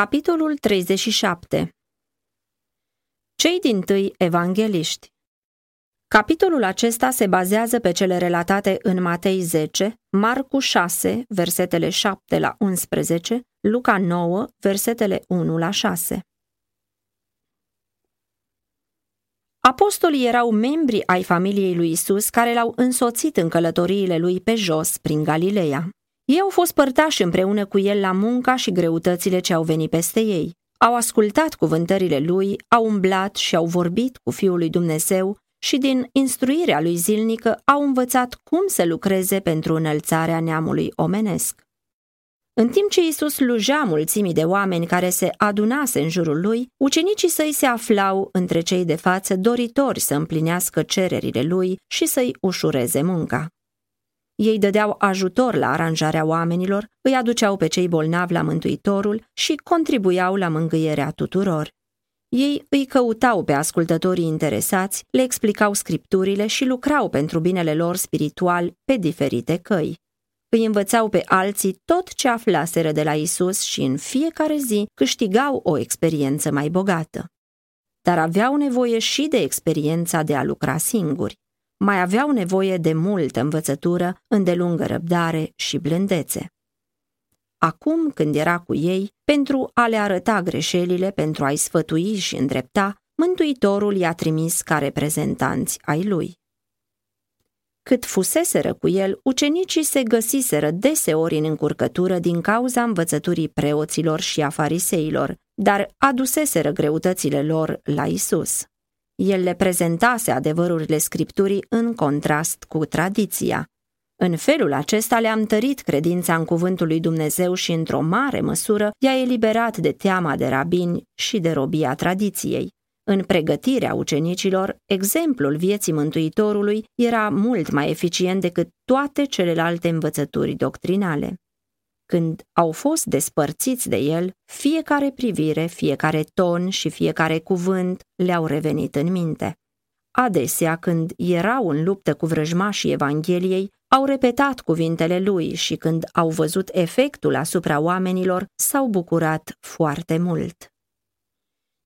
Capitolul 37 Cei din tâi evangeliști Capitolul acesta se bazează pe cele relatate în Matei 10, Marcu 6, versetele 7 la 11, Luca 9, versetele 1 la 6. Apostolii erau membri ai familiei lui Isus care l-au însoțit în călătoriile lui pe jos prin Galileea. Ei au fost părtași împreună cu el la munca și greutățile ce au venit peste ei. Au ascultat cuvântările lui, au umblat și au vorbit cu Fiul lui Dumnezeu și din instruirea lui zilnică au învățat cum să lucreze pentru înălțarea neamului omenesc. În timp ce Isus slujea mulțimii de oameni care se adunase în jurul lui, ucenicii săi se aflau între cei de față doritori să împlinească cererile lui și să-i ușureze munca. Ei dădeau ajutor la aranjarea oamenilor, îi aduceau pe cei bolnavi la Mântuitorul și contribuiau la mângâierea tuturor. Ei îi căutau pe ascultătorii interesați, le explicau scripturile și lucrau pentru binele lor spiritual pe diferite căi. Îi învățau pe alții tot ce aflaseră de la Isus și în fiecare zi câștigau o experiență mai bogată. Dar aveau nevoie și de experiența de a lucra singuri mai aveau nevoie de multă învățătură, îndelungă răbdare și blândețe. Acum, când era cu ei, pentru a le arăta greșelile, pentru a-i sfătui și îndrepta, Mântuitorul i-a trimis ca reprezentanți ai lui. Cât fuseseră cu el, ucenicii se găsiseră deseori în încurcătură din cauza învățăturii preoților și a fariseilor, dar aduseseră greutățile lor la Isus. El le prezentase adevărurile scripturii în contrast cu tradiția. În felul acesta le-a întărit credința în cuvântul lui Dumnezeu și, într-o mare măsură, i-a eliberat de teama de rabini și de robia tradiției. În pregătirea ucenicilor, exemplul vieții Mântuitorului era mult mai eficient decât toate celelalte învățături doctrinale. Când au fost despărțiți de el, fiecare privire, fiecare ton și fiecare cuvânt le-au revenit în minte. Adesea, când erau în luptă cu vrăjmașii Evangheliei, au repetat cuvintele lui și când au văzut efectul asupra oamenilor, s-au bucurat foarte mult.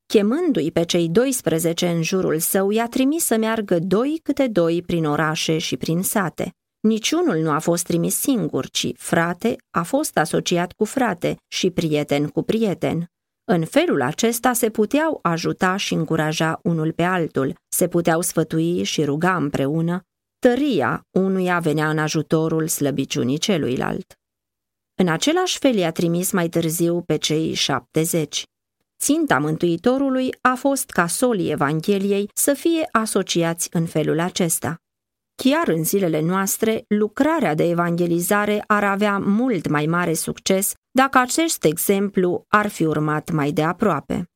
Chemându-i pe cei 12 în jurul său, i-a trimis să meargă doi câte doi prin orașe și prin sate. Niciunul nu a fost trimis singur, ci frate a fost asociat cu frate și prieten cu prieten. În felul acesta se puteau ajuta și încuraja unul pe altul, se puteau sfătui și ruga împreună, tăria unuia venea în ajutorul slăbiciunii celuilalt. În același fel i-a trimis mai târziu pe cei șaptezeci. Ținta Mântuitorului a fost ca solii Evangheliei să fie asociați în felul acesta. Chiar în zilele noastre, lucrarea de evangelizare ar avea mult mai mare succes dacă acest exemplu ar fi urmat mai de aproape.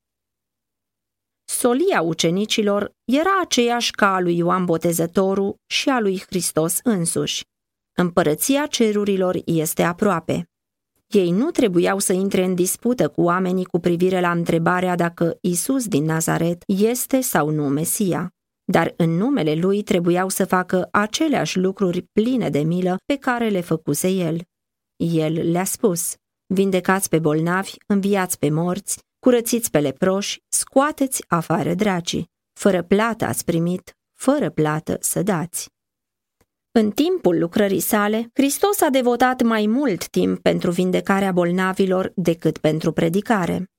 Solia ucenicilor era aceeași ca a lui Ioan Botezătorul și a lui Hristos însuși. Împărăția cerurilor este aproape. Ei nu trebuiau să intre în dispută cu oamenii cu privire la întrebarea dacă Isus din Nazaret este sau nu Mesia dar în numele lui trebuiau să facă aceleași lucruri pline de milă pe care le făcuse el. El le-a spus, vindecați pe bolnavi, înviați pe morți, curățiți pe leproși, scoateți afară dracii. Fără plată ați primit, fără plată să dați. În timpul lucrării sale, Hristos a devotat mai mult timp pentru vindecarea bolnavilor decât pentru predicare.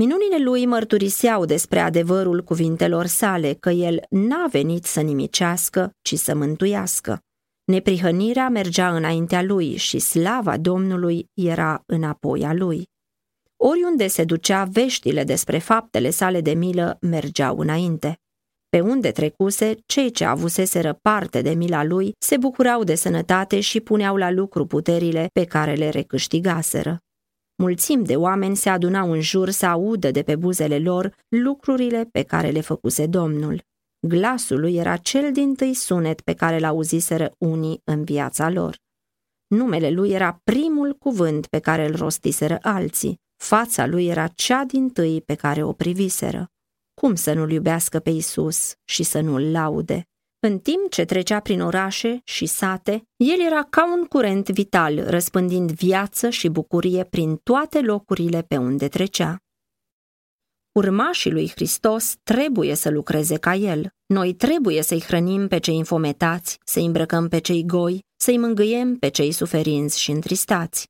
Minunile lui mărturiseau despre adevărul cuvintelor sale că el n-a venit să nimicească, ci să mântuiască. Neprihănirea mergea înaintea lui și slava Domnului era înapoi a lui. Oriunde se ducea, veștile despre faptele sale de milă mergeau înainte. Pe unde trecuse, cei ce avuseseră parte de mila lui se bucurau de sănătate și puneau la lucru puterile pe care le recâștigaseră. Mulțimi de oameni se adunau în jur să audă de pe buzele lor lucrurile pe care le făcuse Domnul. Glasul lui era cel din tâi sunet pe care l-auziseră unii în viața lor. Numele lui era primul cuvânt pe care îl rostiseră alții. Fața lui era cea din tâi pe care o priviseră. Cum să nu-l iubească pe Isus și să nu-l laude? În timp ce trecea prin orașe și sate, el era ca un curent vital, răspândind viață și bucurie prin toate locurile pe unde trecea. Urmașii lui Hristos trebuie să lucreze ca el. Noi trebuie să-i hrănim pe cei infometați, să-i îmbrăcăm pe cei goi, să-i mângâiem pe cei suferinți și întristați.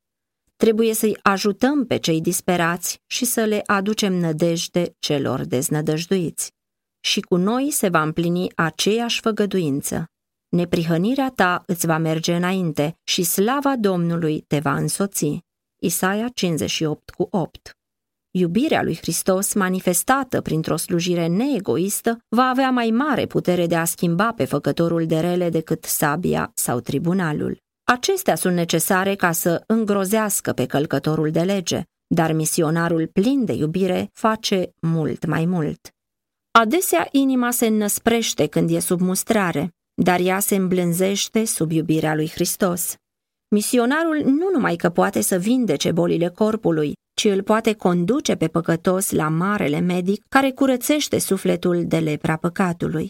Trebuie să-i ajutăm pe cei disperați și să le aducem nădejde celor deznădăjduiți. Și cu noi se va împlini aceeași făgăduință. Neprihănirea ta îți va merge înainte și slava Domnului te va însoți. Isaia 58 cu 8 Iubirea lui Hristos, manifestată printr-o slujire neegoistă, va avea mai mare putere de a schimba pe făcătorul de rele decât sabia sau tribunalul. Acestea sunt necesare ca să îngrozească pe călcătorul de lege, dar misionarul plin de iubire face mult mai mult. Adesea inima se înnăsprește când e sub mustrare, dar ea se îmblânzește sub iubirea lui Hristos. Misionarul nu numai că poate să vindece bolile corpului, ci îl poate conduce pe păcătos la marele medic care curățește sufletul de lepra păcatului.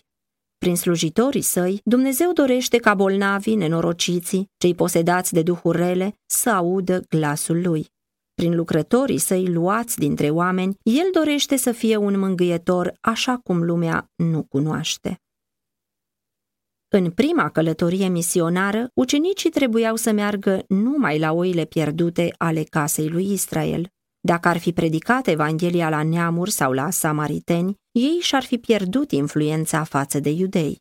Prin slujitorii săi, Dumnezeu dorește ca bolnavii, nenorociții, cei posedați de duhuri rele, să audă glasul lui. Prin lucrătorii săi luați dintre oameni, el dorește să fie un mângâietor așa cum lumea nu cunoaște. În prima călătorie misionară, ucenicii trebuiau să meargă numai la oile pierdute ale casei lui Israel. Dacă ar fi predicat Evanghelia la neamuri sau la samariteni, ei și-ar fi pierdut influența față de iudei.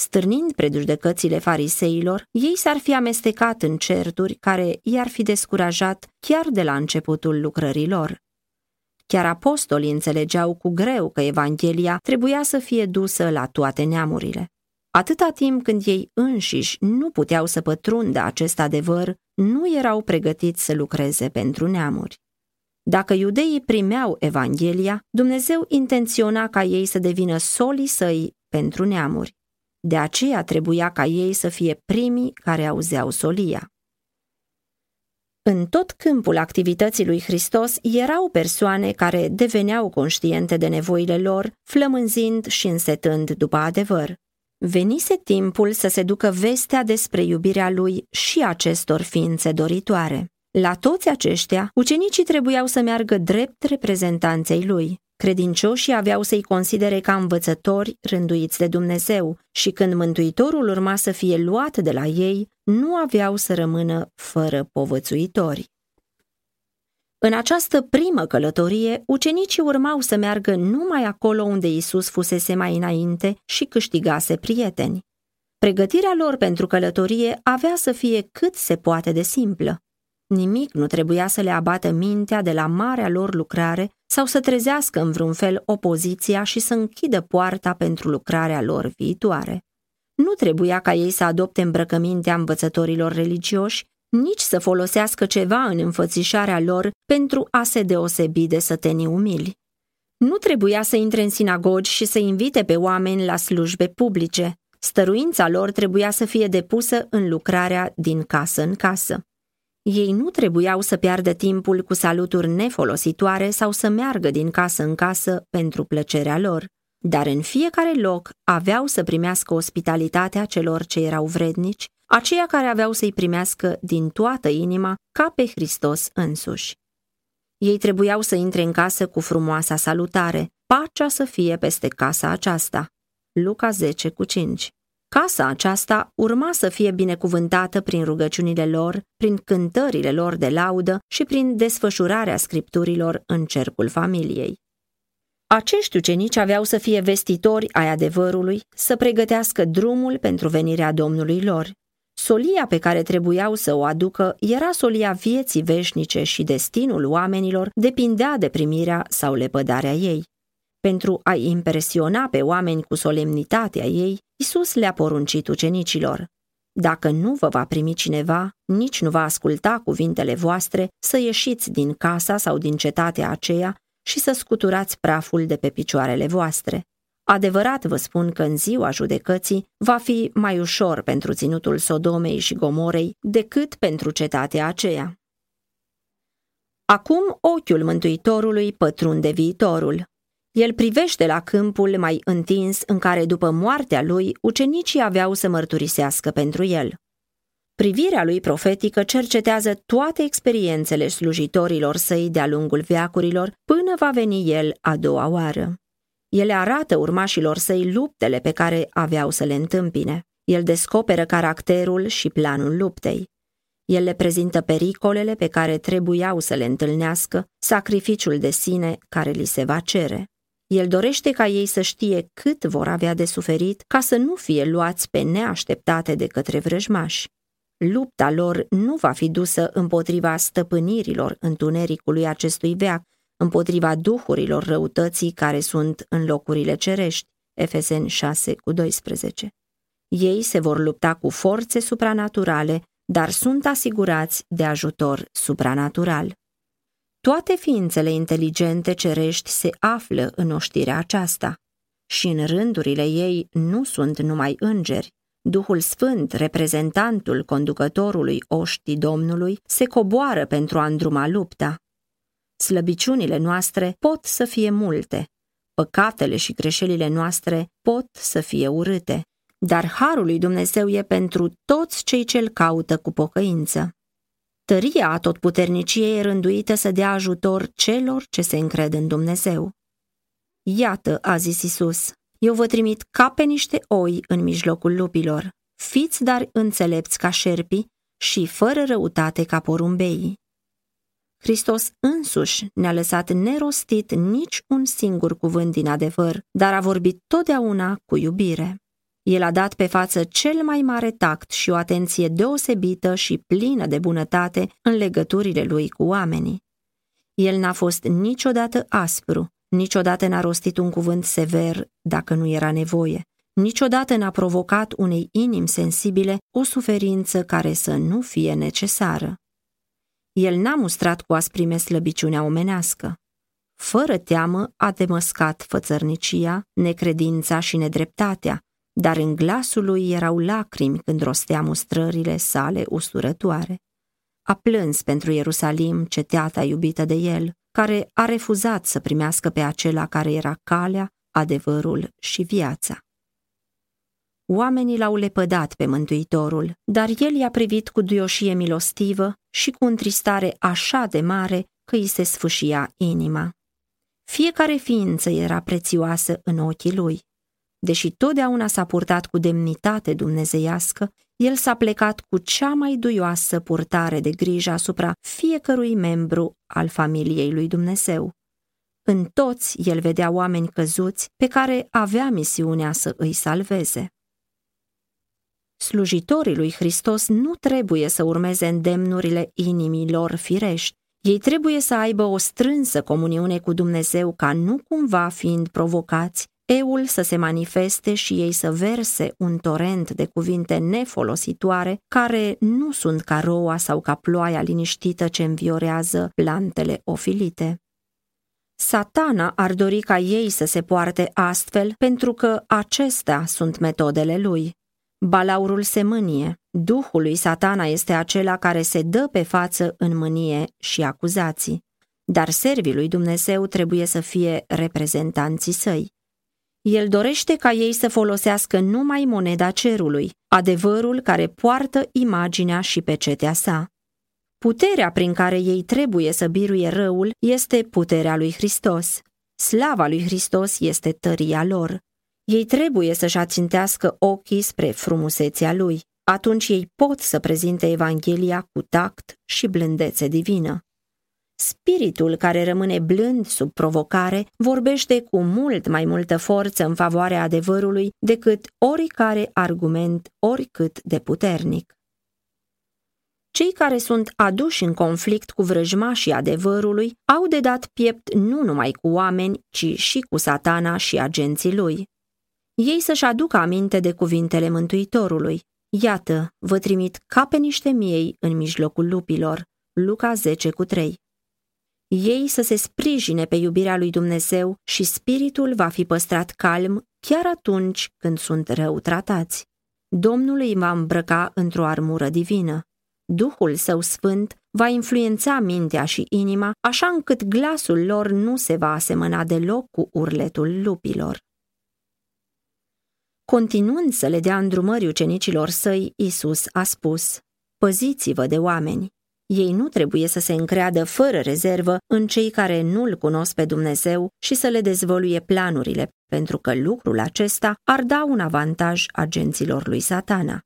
Stârnind predujudecățile fariseilor, ei s-ar fi amestecat în certuri care i-ar fi descurajat chiar de la începutul lucrărilor. Chiar apostolii înțelegeau cu greu că Evanghelia trebuia să fie dusă la toate neamurile. Atâta timp când ei înșiși nu puteau să pătrundă acest adevăr, nu erau pregătiți să lucreze pentru neamuri. Dacă iudeii primeau Evanghelia, Dumnezeu intenționa ca ei să devină solii săi pentru neamuri. De aceea trebuia ca ei să fie primii care auzeau solia. În tot câmpul activității lui Hristos erau persoane care deveneau conștiente de nevoile lor, flămânzind și însetând după adevăr. Venise timpul să se ducă vestea despre iubirea lui și acestor ființe doritoare. La toți aceștia, ucenicii trebuiau să meargă drept reprezentanței lui. Credincioșii aveau să-i considere ca învățători rânduiți de Dumnezeu și când Mântuitorul urma să fie luat de la ei, nu aveau să rămână fără povățuitori. În această primă călătorie, ucenicii urmau să meargă numai acolo unde Isus fusese mai înainte și câștigase prieteni. Pregătirea lor pentru călătorie avea să fie cât se poate de simplă. Nimic nu trebuia să le abată mintea de la marea lor lucrare sau să trezească în vreun fel opoziția și să închidă poarta pentru lucrarea lor viitoare. Nu trebuia ca ei să adopte îmbrăcămintea învățătorilor religioși, nici să folosească ceva în înfățișarea lor pentru a se deosebi de sătenii umili. Nu trebuia să intre în sinagogi și să invite pe oameni la slujbe publice. Stăruința lor trebuia să fie depusă în lucrarea din casă în casă. Ei nu trebuiau să piardă timpul cu saluturi nefolositoare sau să meargă din casă în casă pentru plăcerea lor, dar în fiecare loc aveau să primească ospitalitatea celor ce erau vrednici, aceia care aveau să-i primească din toată inima ca pe Hristos însuși. Ei trebuiau să intre în casă cu frumoasa salutare, pacea să fie peste casa aceasta. Luca 10 cu 5 Casa aceasta urma să fie binecuvântată prin rugăciunile lor, prin cântările lor de laudă și prin desfășurarea scripturilor în cercul familiei. Acești ucenici aveau să fie vestitori ai adevărului, să pregătească drumul pentru venirea Domnului lor. Solia pe care trebuiau să o aducă era solia vieții veșnice și destinul oamenilor depindea de primirea sau lepădarea ei. Pentru a impresiona pe oameni cu solemnitatea ei, Isus le-a poruncit ucenicilor, Dacă nu vă va primi cineva, nici nu va asculta cuvintele voastre, să ieșiți din casa sau din cetatea aceea și să scuturați praful de pe picioarele voastre. Adevărat vă spun că în ziua judecății va fi mai ușor pentru ținutul Sodomei și Gomorei decât pentru cetatea aceea. Acum ochiul Mântuitorului pătrunde viitorul. El privește la câmpul mai întins în care, după moartea lui, ucenicii aveau să mărturisească pentru el. Privirea lui profetică cercetează toate experiențele slujitorilor săi de-a lungul veacurilor până va veni el a doua oară. El arată urmașilor săi luptele pe care aveau să le întâmpine. El descoperă caracterul și planul luptei. El le prezintă pericolele pe care trebuiau să le întâlnească, sacrificiul de sine care li se va cere. El dorește ca ei să știe cât vor avea de suferit ca să nu fie luați pe neașteptate de către vrăjmași. Lupta lor nu va fi dusă împotriva stăpânirilor întunericului acestui veac, împotriva duhurilor răutății care sunt în locurile cerești, Efeseni 6 cu 12. Ei se vor lupta cu forțe supranaturale, dar sunt asigurați de ajutor supranatural. Toate ființele inteligente cerești se află în oștirea aceasta și în rândurile ei nu sunt numai îngeri. Duhul Sfânt, reprezentantul conducătorului oștii Domnului, se coboară pentru a îndruma lupta. Slăbiciunile noastre pot să fie multe, păcatele și greșelile noastre pot să fie urâte, dar harul lui Dumnezeu e pentru toți cei ce-l caută cu pocăință. Tăria atotputerniciei e rânduită să dea ajutor celor ce se încred în Dumnezeu. Iată, a zis Isus, eu vă trimit ca pe niște oi în mijlocul lupilor. Fiți dar înțelepți ca șerpii și fără răutate ca porumbeii. Hristos însuși ne-a lăsat nerostit nici un singur cuvânt din adevăr, dar a vorbit totdeauna cu iubire. El a dat pe față cel mai mare tact și o atenție deosebită și plină de bunătate în legăturile lui cu oamenii. El n-a fost niciodată aspru, niciodată n-a rostit un cuvânt sever dacă nu era nevoie, niciodată n-a provocat unei inimi sensibile o suferință care să nu fie necesară. El n-a mustrat cu asprime slăbiciunea omenească. Fără teamă a demăscat fățărnicia, necredința și nedreptatea, dar în glasul lui erau lacrimi când rostea mustrările sale usturătoare. A plâns pentru Ierusalim, ceteata iubită de el, care a refuzat să primească pe acela care era calea, adevărul și viața. Oamenii l-au lepădat pe Mântuitorul, dar el i-a privit cu duioșie milostivă și cu întristare așa de mare că îi se sfâșia inima. Fiecare ființă era prețioasă în ochii lui. Deși totdeauna s-a purtat cu demnitate dumnezeiască, el s-a plecat cu cea mai duioasă purtare de grijă asupra fiecărui membru al familiei lui Dumnezeu. În toți el vedea oameni căzuți pe care avea misiunea să îi salveze. Slujitorii lui Hristos nu trebuie să urmeze îndemnurile inimilor firești. Ei trebuie să aibă o strânsă comuniune cu Dumnezeu ca nu cumva fiind provocați eul să se manifeste și ei să verse un torent de cuvinte nefolositoare care nu sunt ca roa sau ca ploaia liniștită ce înviorează plantele ofilite. Satana ar dori ca ei să se poarte astfel pentru că acestea sunt metodele lui. Balaurul se mânie. Duhul lui satana este acela care se dă pe față în mânie și acuzații. Dar servii lui Dumnezeu trebuie să fie reprezentanții săi. El dorește ca ei să folosească numai moneda cerului, adevărul care poartă imaginea și pecetea sa. Puterea prin care ei trebuie să biruie răul este puterea lui Hristos. Slava lui Hristos este tăria lor. Ei trebuie să-și ațintească ochii spre frumusețea lui. Atunci ei pot să prezinte Evanghelia cu tact și blândețe divină. Spiritul care rămâne blând sub provocare vorbește cu mult mai multă forță în favoarea adevărului decât oricare argument oricât de puternic. Cei care sunt aduși în conflict cu vrăjmașii adevărului au de dat piept nu numai cu oameni, ci și cu satana și agenții lui. Ei să-și aducă aminte de cuvintele Mântuitorului. Iată, vă trimit ca pe niște miei în mijlocul lupilor. Luca 10 cu 3 ei să se sprijine pe iubirea lui Dumnezeu și spiritul va fi păstrat calm chiar atunci când sunt rău tratați. Domnul îi va îmbrăca într-o armură divină. Duhul său sfânt va influența mintea și inima, așa încât glasul lor nu se va asemăna deloc cu urletul lupilor. Continuând să le dea îndrumări ucenicilor săi, Isus a spus, Păziți-vă de oameni! Ei nu trebuie să se încreadă fără rezervă în cei care nu-L cunosc pe Dumnezeu și să le dezvăluie planurile, pentru că lucrul acesta ar da un avantaj agenților lui satana.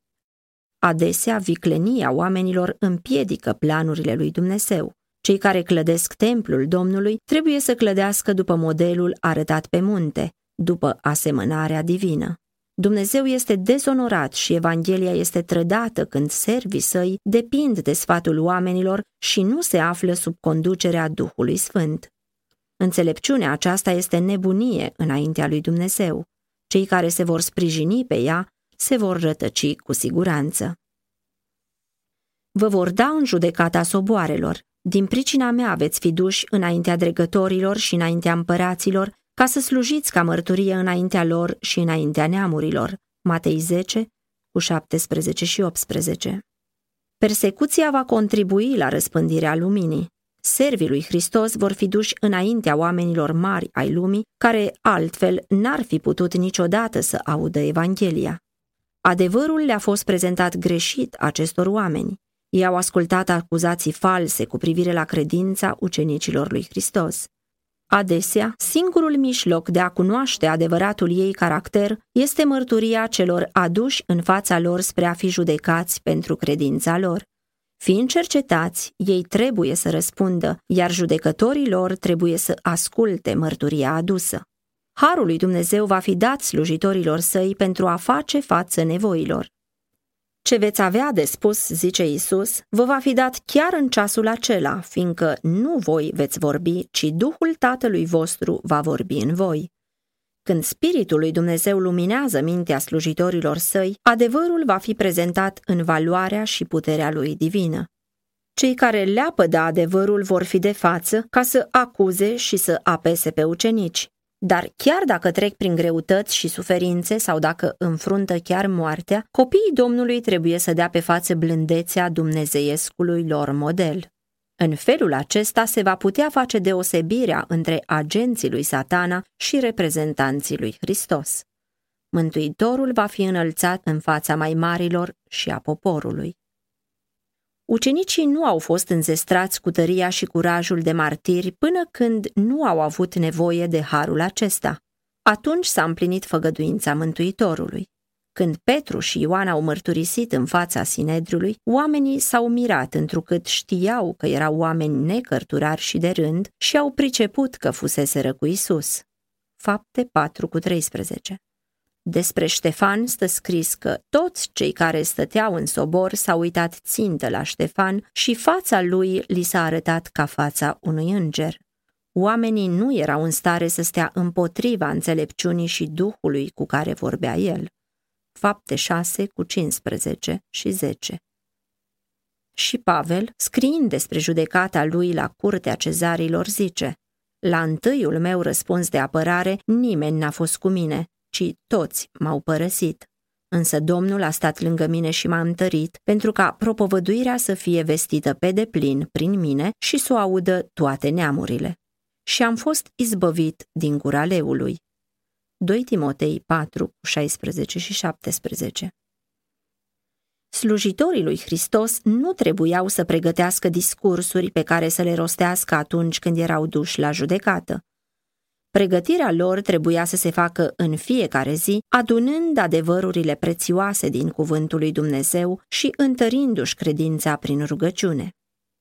Adesea, viclenia oamenilor împiedică planurile lui Dumnezeu. Cei care clădesc templul Domnului trebuie să clădească după modelul arătat pe munte, după asemănarea divină. Dumnezeu este dezonorat și Evanghelia este trădată când servii săi depind de sfatul oamenilor și nu se află sub conducerea Duhului Sfânt. Înțelepciunea aceasta este nebunie înaintea lui Dumnezeu. Cei care se vor sprijini pe ea se vor rătăci cu siguranță. Vă vor da în judecata soboarelor. Din pricina mea veți fi duși înaintea dregătorilor și înaintea împăraților, ca să slujiți ca mărturie înaintea lor și înaintea neamurilor. Matei 10, cu 17 și 18. Persecuția va contribui la răspândirea luminii. Servii lui Hristos vor fi duși înaintea oamenilor mari ai lumii, care altfel n-ar fi putut niciodată să audă Evanghelia. Adevărul le-a fost prezentat greșit acestor oameni. Ei au ascultat acuzații false cu privire la credința ucenicilor lui Hristos. Adesea, singurul mijloc de a cunoaște adevăratul ei caracter este mărturia celor aduși în fața lor spre a fi judecați pentru credința lor. Fiind cercetați, ei trebuie să răspundă, iar judecătorii lor trebuie să asculte mărturia adusă. Harul lui Dumnezeu va fi dat slujitorilor săi pentru a face față nevoilor. Ce veți avea de spus, zice Isus, vă va fi dat chiar în ceasul acela, fiindcă nu voi veți vorbi, ci Duhul Tatălui vostru va vorbi în voi. Când Spiritul lui Dumnezeu luminează mintea slujitorilor săi, adevărul va fi prezentat în valoarea și puterea lui divină. Cei care leapă de adevărul vor fi de față ca să acuze și să apese pe ucenici. Dar chiar dacă trec prin greutăți și suferințe sau dacă înfruntă chiar moartea, copiii Domnului trebuie să dea pe față blândețea dumnezeiescului lor model. În felul acesta se va putea face deosebirea între agenții lui satana și reprezentanții lui Hristos. Mântuitorul va fi înălțat în fața mai marilor și a poporului. Ucenicii nu au fost înzestrați cu tăria și curajul de martiri până când nu au avut nevoie de harul acesta. Atunci s-a împlinit făgăduința Mântuitorului. Când Petru și Ioan au mărturisit în fața Sinedriului, oamenii s-au mirat întrucât știau că erau oameni necărturari și de rând și au priceput că fuseseră cu Isus. Fapte 4 cu 13 despre Ștefan stă scris că toți cei care stăteau în sobor s-au uitat țintă la Ștefan și fața lui li s-a arătat ca fața unui înger. Oamenii nu erau în stare să stea împotriva înțelepciunii și duhului cu care vorbea el. Fapte 6 cu 15 și 10 Și Pavel, scriind despre judecata lui la curtea cezarilor, zice La întâiul meu răspuns de apărare, nimeni n-a fost cu mine, ci toți m-au părăsit. Însă Domnul a stat lângă mine și m-a întărit pentru ca propovăduirea să fie vestită pe deplin prin mine și să o audă toate neamurile. Și am fost izbăvit din gura leului. 2 Timotei 4, 16 și 17 Slujitorii lui Hristos nu trebuiau să pregătească discursuri pe care să le rostească atunci când erau duși la judecată. Pregătirea lor trebuia să se facă în fiecare zi, adunând adevărurile prețioase din cuvântul lui Dumnezeu și întărindu-și credința prin rugăciune.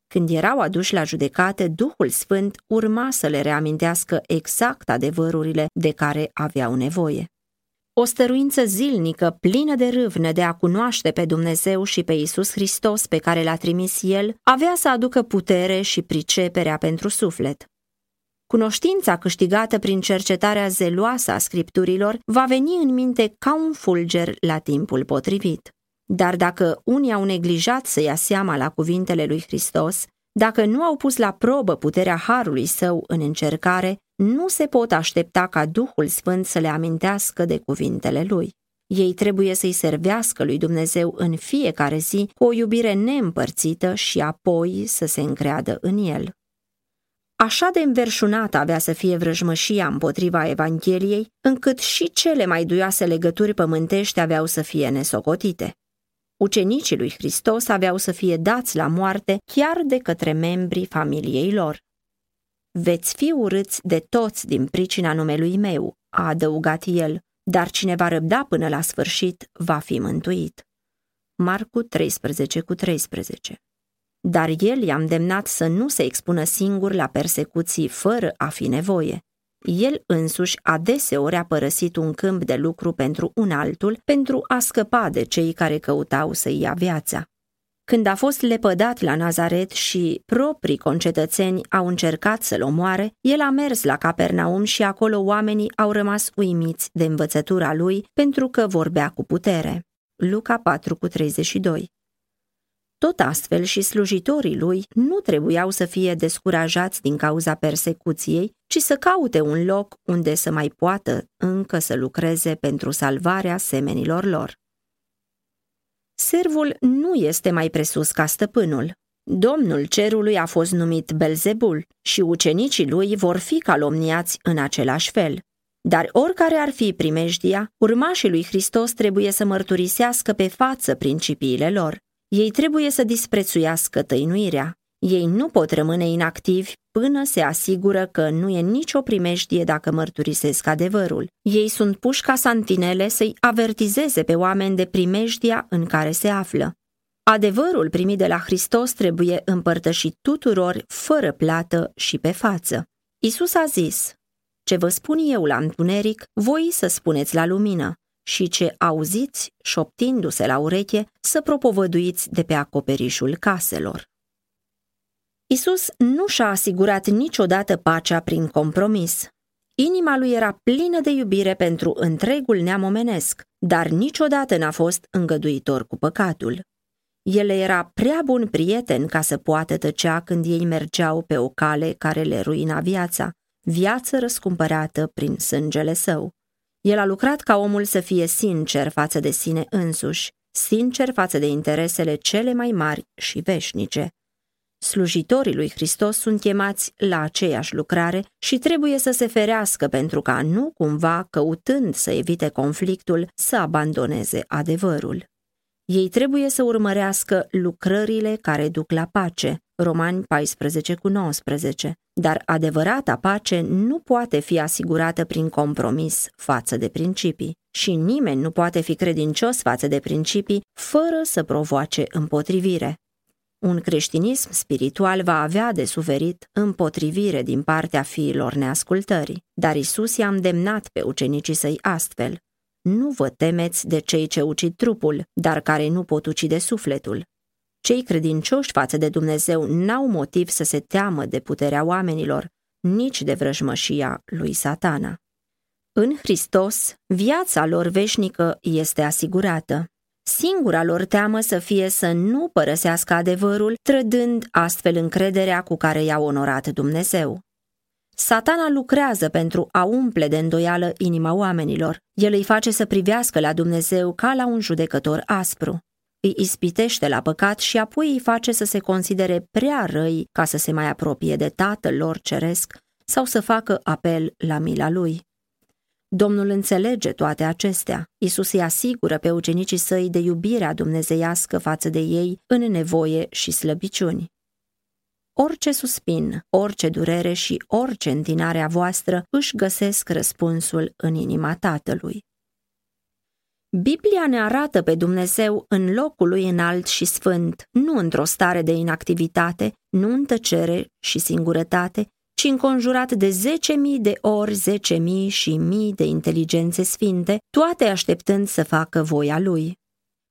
Când erau aduși la judecate, Duhul Sfânt urma să le reamintească exact adevărurile de care aveau nevoie. O stăruință zilnică, plină de râvnă de a cunoaște pe Dumnezeu și pe Isus Hristos pe care l-a trimis El, avea să aducă putere și priceperea pentru suflet. Cunoștința câștigată prin cercetarea zeloasă a scripturilor va veni în minte ca un fulger la timpul potrivit. Dar dacă unii au neglijat să ia seama la cuvintele lui Hristos, dacă nu au pus la probă puterea Harului Său în încercare, nu se pot aștepta ca Duhul Sfânt să le amintească de cuvintele Lui. Ei trebuie să-i servească lui Dumnezeu în fiecare zi cu o iubire neîmpărțită și apoi să se încreadă în el. Așa de înverșunată avea să fie vrăjmășia împotriva Evangheliei, încât și cele mai duioase legături pământești aveau să fie nesocotite. Ucenicii lui Hristos aveau să fie dați la moarte chiar de către membrii familiei lor. Veți fi urâți de toți din pricina numelui meu, a adăugat el, dar cine va răbda până la sfârșit va fi mântuit. Marcu 13 cu 13 Dar el i-a îndemnat să nu se expună singur la persecuții fără a fi nevoie. El însuși adeseori a părăsit un câmp de lucru pentru un altul pentru a scăpa de cei care căutau să ia viața. Când a fost lepădat la Nazaret și proprii concetățeni au încercat să-l omoare, el a mers la Capernaum și acolo oamenii au rămas uimiți de învățătura lui pentru că vorbea cu putere. Luca 4 cu 32 tot astfel și slujitorii lui nu trebuiau să fie descurajați din cauza persecuției, ci să caute un loc unde să mai poată încă să lucreze pentru salvarea semenilor lor. Servul nu este mai presus ca stăpânul. Domnul cerului a fost numit Belzebul și ucenicii lui vor fi calomniați în același fel. Dar oricare ar fi primejdia, urmașii lui Hristos trebuie să mărturisească pe față principiile lor. Ei trebuie să disprețuiască tăinuirea. Ei nu pot rămâne inactivi până se asigură că nu e nicio primejdie dacă mărturisesc adevărul. Ei sunt puși ca santinele să-i avertizeze pe oameni de primejdia în care se află. Adevărul primit de la Hristos trebuie împărtășit tuturor, fără plată și pe față. Isus a zis, ce vă spun eu la întuneric, voi să spuneți la lumină și ce auziți, șoptindu-se la ureche, să propovăduiți de pe acoperișul caselor. Isus nu și-a asigurat niciodată pacea prin compromis. Inima lui era plină de iubire pentru întregul neam omenesc, dar niciodată n-a fost îngăduitor cu păcatul. El era prea bun prieten ca să poată tăcea când ei mergeau pe o cale care le ruina viața, viață răscumpărată prin sângele său. El a lucrat ca omul să fie sincer față de sine însuși, sincer față de interesele cele mai mari și veșnice. Slujitorii lui Hristos sunt chemați la aceeași lucrare și trebuie să se ferească pentru ca nu cumva, căutând să evite conflictul, să abandoneze adevărul. Ei trebuie să urmărească lucrările care duc la pace, Romani 14 cu 19, dar adevărata pace nu poate fi asigurată prin compromis față de principii și nimeni nu poate fi credincios față de principii fără să provoace împotrivire. Un creștinism spiritual va avea de suferit împotrivire din partea fiilor neascultării, dar Isus i-a îndemnat pe ucenicii săi astfel. Nu vă temeți de cei ce ucid trupul, dar care nu pot ucide sufletul. Cei credincioși față de Dumnezeu n-au motiv să se teamă de puterea oamenilor, nici de vrăjmășia lui satana. În Hristos, viața lor veșnică este asigurată. Singura lor teamă să fie să nu părăsească adevărul, trădând astfel încrederea cu care i-a onorat Dumnezeu. Satana lucrează pentru a umple de îndoială inima oamenilor. El îi face să privească la Dumnezeu ca la un judecător aspru. Îi ispitește la păcat și apoi îi face să se considere prea răi ca să se mai apropie de Tatăl lor ceresc sau să facă apel la mila lui. Domnul înțelege toate acestea. Isus îi asigură pe ucenicii săi de iubirea dumnezeiască față de ei în nevoie și slăbiciuni. Orice suspin, orice durere și orice întinare a voastră își găsesc răspunsul în inima Tatălui. Biblia ne arată pe Dumnezeu în locul lui înalt și sfânt, nu într-o stare de inactivitate, nu în tăcere și singurătate, ci înconjurat de zece mii de ori zece mii și mii de inteligențe sfinte, toate așteptând să facă voia lui.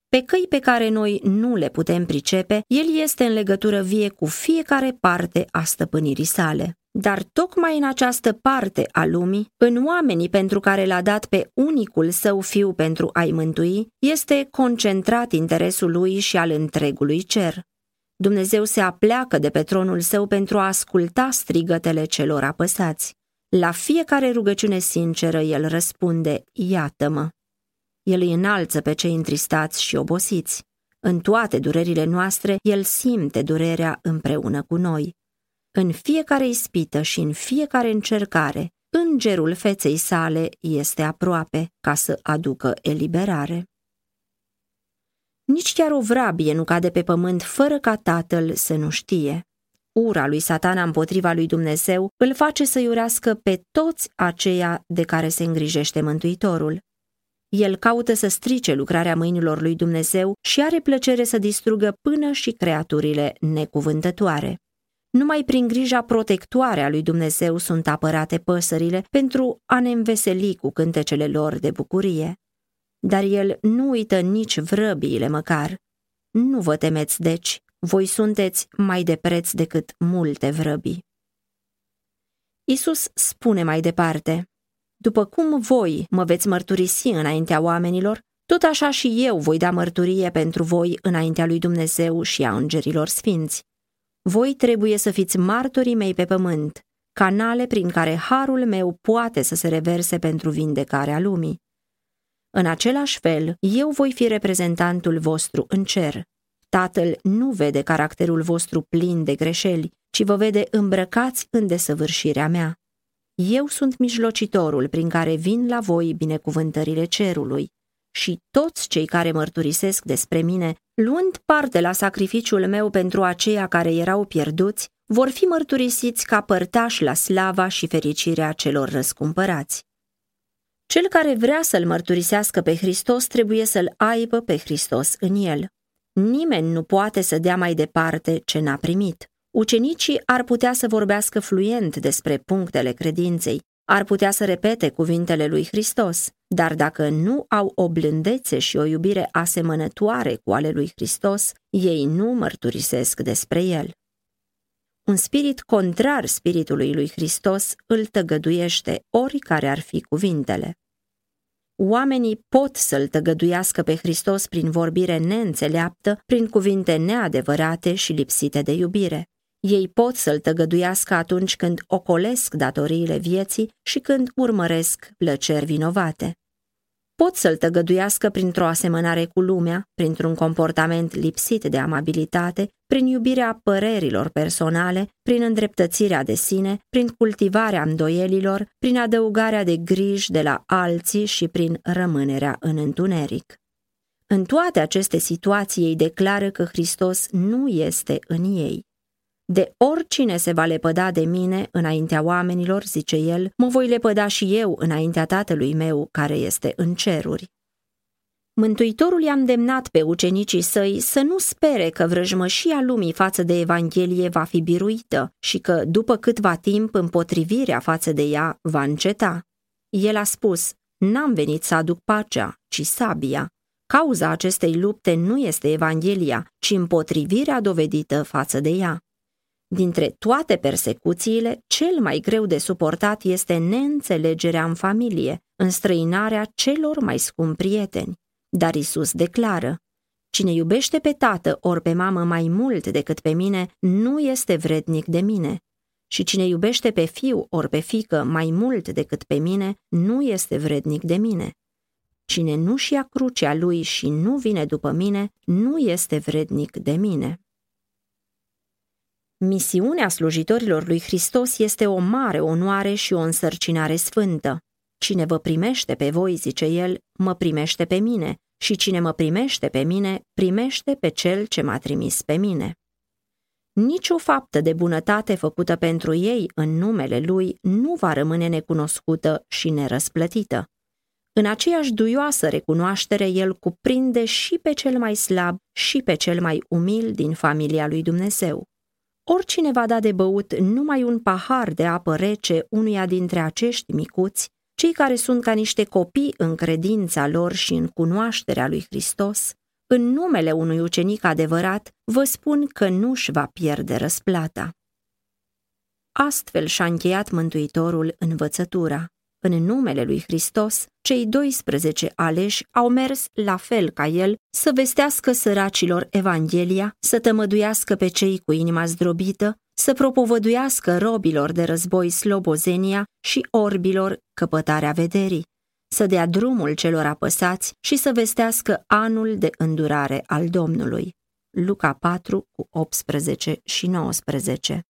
Pe căi pe care noi nu le putem pricepe, el este în legătură vie cu fiecare parte a stăpânirii sale. Dar tocmai în această parte a lumii, în oamenii pentru care l-a dat pe unicul său fiu pentru a-i mântui, este concentrat interesul lui și al întregului cer. Dumnezeu se apleacă de pe tronul său pentru a asculta strigătele celor apăsați. La fiecare rugăciune sinceră el răspunde, iată-mă. El îi înalță pe cei întristați și obosiți. În toate durerile noastre, El simte durerea împreună cu noi. În fiecare ispită și în fiecare încercare, îngerul feței sale este aproape ca să aducă eliberare. Nici chiar o vrabie nu cade pe pământ fără ca tatăl să nu știe. Ura lui satana împotriva lui Dumnezeu îl face să iurească pe toți aceia de care se îngrijește Mântuitorul. El caută să strice lucrarea mâinilor lui Dumnezeu și are plăcere să distrugă până și creaturile necuvântătoare. Numai prin grija protectoare a lui Dumnezeu sunt apărate păsările pentru a ne înveseli cu cântecele lor de bucurie. Dar el nu uită nici vrăbiile măcar. Nu vă temeți, deci, voi sunteți mai de preț decât multe vrăbii. Isus spune mai departe, după cum voi mă veți mărturisi înaintea oamenilor, tot așa și eu voi da mărturie pentru voi înaintea lui Dumnezeu și a îngerilor sfinți. Voi trebuie să fiți martorii mei pe pământ, canale prin care harul meu poate să se reverse pentru vindecarea lumii. În același fel, eu voi fi reprezentantul vostru în cer. Tatăl nu vede caracterul vostru plin de greșeli, ci vă vede îmbrăcați în desăvârșirea mea. Eu sunt mijlocitorul prin care vin la voi binecuvântările cerului și toți cei care mărturisesc despre mine, luând parte la sacrificiul meu pentru aceia care erau pierduți, vor fi mărturisiți ca părtași la slava și fericirea celor răscumpărați. Cel care vrea să-L mărturisească pe Hristos trebuie să-L aibă pe Hristos în el. Nimeni nu poate să dea mai departe ce n-a primit. Ucenicii ar putea să vorbească fluent despre punctele credinței, ar putea să repete cuvintele lui Hristos, dar dacă nu au o blândețe și o iubire asemănătoare cu ale lui Hristos, ei nu mărturisesc despre el. Un spirit contrar spiritului lui Hristos îl tăgăduiește oricare ar fi cuvintele. Oamenii pot să-L tăgăduiască pe Hristos prin vorbire neînțeleaptă, prin cuvinte neadevărate și lipsite de iubire. Ei pot să-L tăgăduiască atunci când ocolesc datoriile vieții și când urmăresc plăceri vinovate pot să-l tăgăduiască printr-o asemănare cu lumea, printr-un comportament lipsit de amabilitate, prin iubirea părerilor personale, prin îndreptățirea de sine, prin cultivarea îndoielilor, prin adăugarea de griji de la alții și prin rămânerea în întuneric. În toate aceste situații ei declară că Hristos nu este în ei. De oricine se va lepăda de mine înaintea oamenilor, zice el, mă voi lepăda și eu înaintea tatălui meu care este în ceruri. Mântuitorul i-a îndemnat pe ucenicii săi să nu spere că vrăjmășia lumii față de Evanghelie va fi biruită și că, după câtva timp, împotrivirea față de ea va înceta. El a spus, n-am venit să aduc pacea, ci sabia. Cauza acestei lupte nu este Evanghelia, ci împotrivirea dovedită față de ea. Dintre toate persecuțiile, cel mai greu de suportat este neînțelegerea în familie, înstrăinarea celor mai scumpi prieteni. Dar Isus declară, Cine iubește pe tată ori pe mamă mai mult decât pe mine, nu este vrednic de mine. Și cine iubește pe fiu ori pe fică mai mult decât pe mine, nu este vrednic de mine. Cine nu-și ia crucea lui și nu vine după mine, nu este vrednic de mine. Misiunea slujitorilor lui Hristos este o mare onoare și o însărcinare sfântă. Cine vă primește pe voi, zice el, mă primește pe mine, și cine mă primește pe mine, primește pe cel ce m-a trimis pe mine. Nici o faptă de bunătate făcută pentru ei în numele lui nu va rămâne necunoscută și nerăsplătită. În aceeași duioasă recunoaștere, el cuprinde și pe cel mai slab și pe cel mai umil din familia lui Dumnezeu. Oricine va da de băut numai un pahar de apă rece unuia dintre acești micuți, cei care sunt ca niște copii în credința lor și în cunoașterea lui Hristos, în numele unui ucenic adevărat, vă spun că nu-și va pierde răsplata. Astfel și-a încheiat Mântuitorul învățătura. În numele lui Hristos, cei 12 aleși au mers la fel ca el să vestească săracilor Evanghelia, să tămăduiască pe cei cu inima zdrobită, să propovăduiască robilor de război slobozenia și orbilor căpătarea vederii, să dea drumul celor apăsați și să vestească anul de îndurare al Domnului. Luca 4 cu 18 și 19